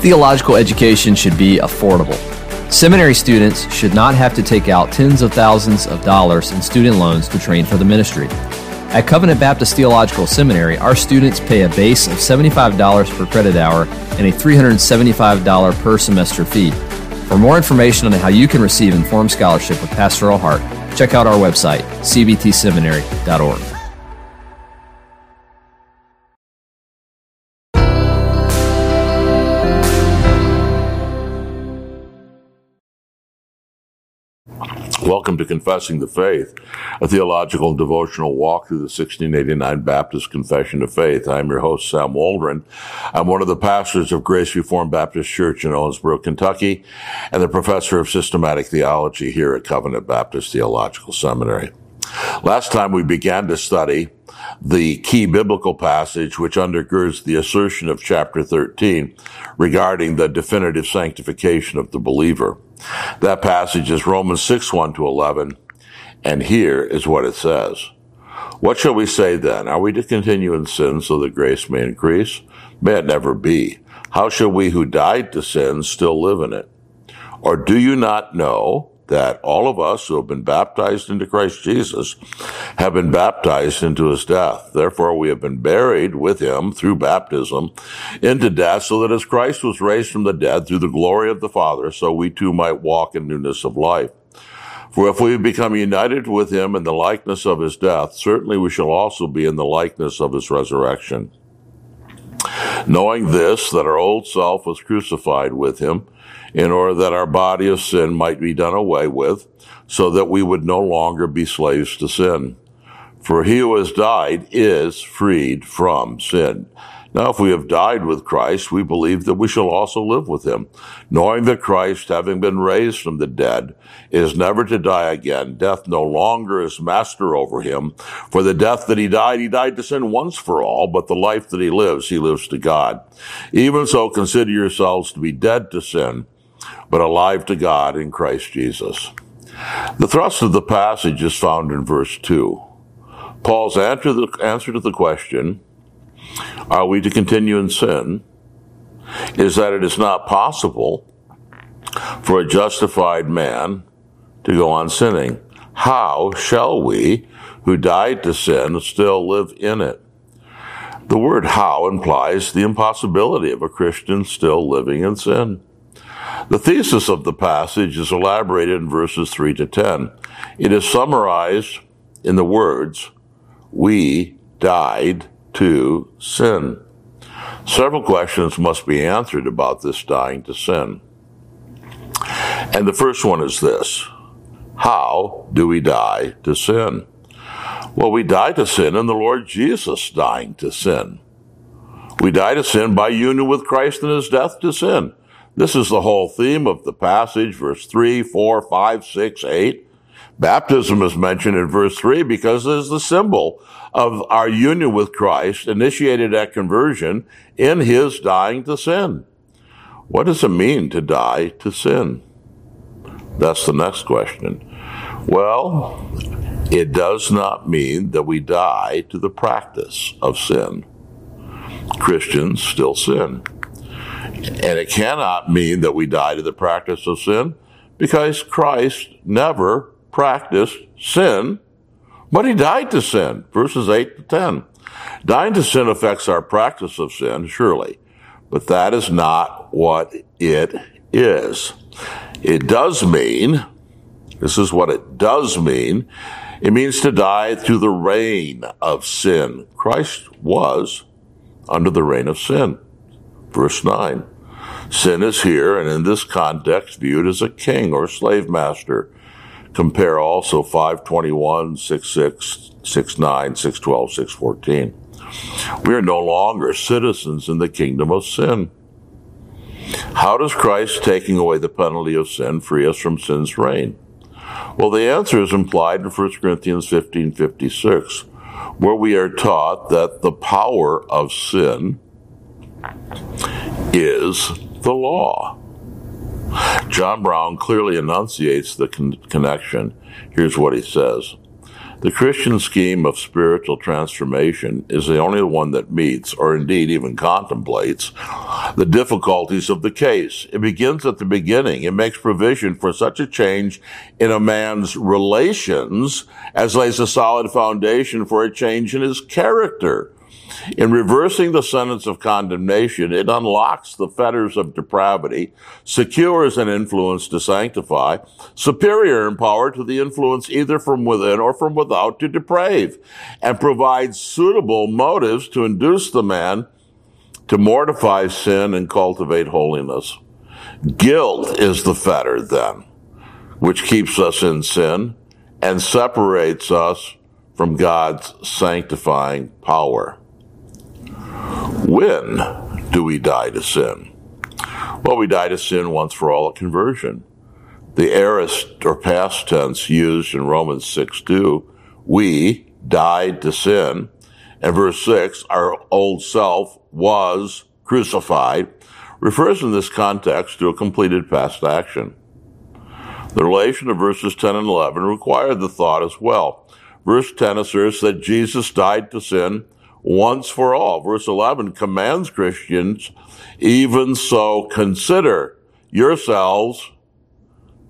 Theological education should be affordable. Seminary students should not have to take out tens of thousands of dollars in student loans to train for the ministry. At Covenant Baptist Theological Seminary, our students pay a base of $75 per credit hour and a $375 per semester fee. For more information on how you can receive informed scholarship with Pastoral Heart, check out our website, cbtseminary.org. Welcome to Confessing the Faith, a theological and devotional walk through the 1689 Baptist Confession of Faith. I'm your host, Sam Waldron. I'm one of the pastors of Grace Reformed Baptist Church in Owensboro, Kentucky, and the professor of systematic theology here at Covenant Baptist Theological Seminary. Last time we began to study the key biblical passage which undergirds the assertion of chapter 13 regarding the definitive sanctification of the believer. That passage is Romans 6, 1 to 11. And here is what it says. What shall we say then? Are we to continue in sin so that grace may increase? May it never be. How shall we who died to sin still live in it? Or do you not know that all of us who have been baptized into Christ Jesus have been baptized into his death. Therefore, we have been buried with him through baptism into death, so that as Christ was raised from the dead through the glory of the Father, so we too might walk in newness of life. For if we become united with him in the likeness of his death, certainly we shall also be in the likeness of his resurrection. Knowing this, that our old self was crucified with him, in order that our body of sin might be done away with, so that we would no longer be slaves to sin. For he who has died is freed from sin. Now, if we have died with Christ, we believe that we shall also live with him, knowing that Christ, having been raised from the dead, is never to die again. Death no longer is master over him. For the death that he died, he died to sin once for all, but the life that he lives, he lives to God. Even so, consider yourselves to be dead to sin but alive to God in Christ Jesus. The thrust of the passage is found in verse 2. Paul's answer, the, answer to the question, are we to continue in sin, is that it is not possible for a justified man to go on sinning. How shall we, who died to sin, still live in it? The word how implies the impossibility of a Christian still living in sin. The thesis of the passage is elaborated in verses 3 to 10. It is summarized in the words, We died to sin. Several questions must be answered about this dying to sin. And the first one is this How do we die to sin? Well, we die to sin in the Lord Jesus dying to sin. We die to sin by union with Christ in his death to sin. This is the whole theme of the passage, verse 3, 4, 5, 6, 8. Baptism is mentioned in verse 3 because it is the symbol of our union with Christ, initiated at conversion in his dying to sin. What does it mean to die to sin? That's the next question. Well, it does not mean that we die to the practice of sin. Christians still sin. And it cannot mean that we die to the practice of sin because Christ never practiced sin, but he died to sin. Verses 8 to 10. Dying to sin affects our practice of sin, surely, but that is not what it is. It does mean, this is what it does mean, it means to die through the reign of sin. Christ was under the reign of sin. Verse 9. Sin is here, and in this context, viewed as a king or slave master. Compare also 521, 66, 69, 612, 614. We are no longer citizens in the kingdom of sin. How does Christ taking away the penalty of sin free us from sin's reign? Well, the answer is implied in 1 Corinthians 15, 56, where we are taught that the power of sin is the law. John Brown clearly enunciates the con- connection. Here's what he says The Christian scheme of spiritual transformation is the only one that meets, or indeed even contemplates, the difficulties of the case. It begins at the beginning. It makes provision for such a change in a man's relations as lays a solid foundation for a change in his character. In reversing the sentence of condemnation, it unlocks the fetters of depravity, secures an influence to sanctify, superior in power to the influence either from within or from without to deprave, and provides suitable motives to induce the man to mortify sin and cultivate holiness. Guilt is the fetter then, which keeps us in sin and separates us from God's sanctifying power. When do we die to sin? Well, we die to sin once for all at conversion. The aorist or past tense used in Romans 6 2, we died to sin. And verse 6, our old self was crucified, refers in this context to a completed past action. The relation of verses 10 and 11 required the thought as well. Verse 10 asserts that Jesus died to sin once for all. Verse 11 commands Christians, even so consider yourselves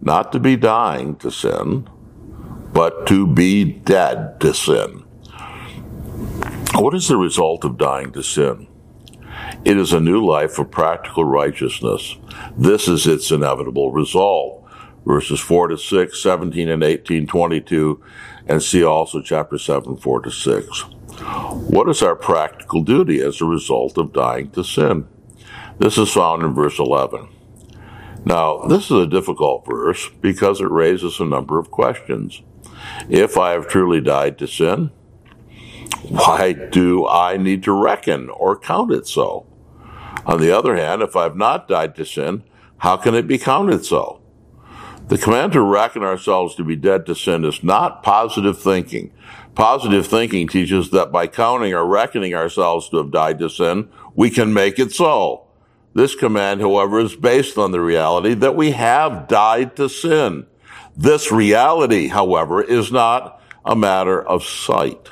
not to be dying to sin, but to be dead to sin. What is the result of dying to sin? It is a new life of practical righteousness. This is its inevitable result. Verses 4 to 6, 17 and 18, 22, and see also chapter 7, 4 to 6. What is our practical duty as a result of dying to sin? This is found in verse 11. Now, this is a difficult verse because it raises a number of questions. If I have truly died to sin, why do I need to reckon or count it so? On the other hand, if I have not died to sin, how can it be counted so? The command to reckon ourselves to be dead to sin is not positive thinking. Positive thinking teaches that by counting or reckoning ourselves to have died to sin, we can make it so. This command, however, is based on the reality that we have died to sin. This reality, however, is not a matter of sight.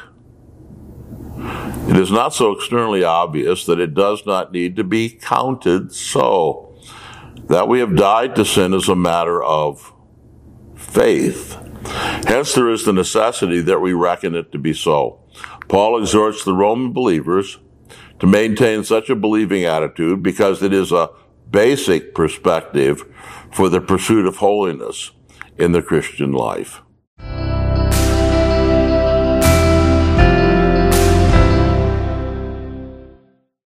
It is not so externally obvious that it does not need to be counted so. That we have died to sin is a matter of faith. Hence, there is the necessity that we reckon it to be so. Paul exhorts the Roman believers to maintain such a believing attitude because it is a basic perspective for the pursuit of holiness in the Christian life.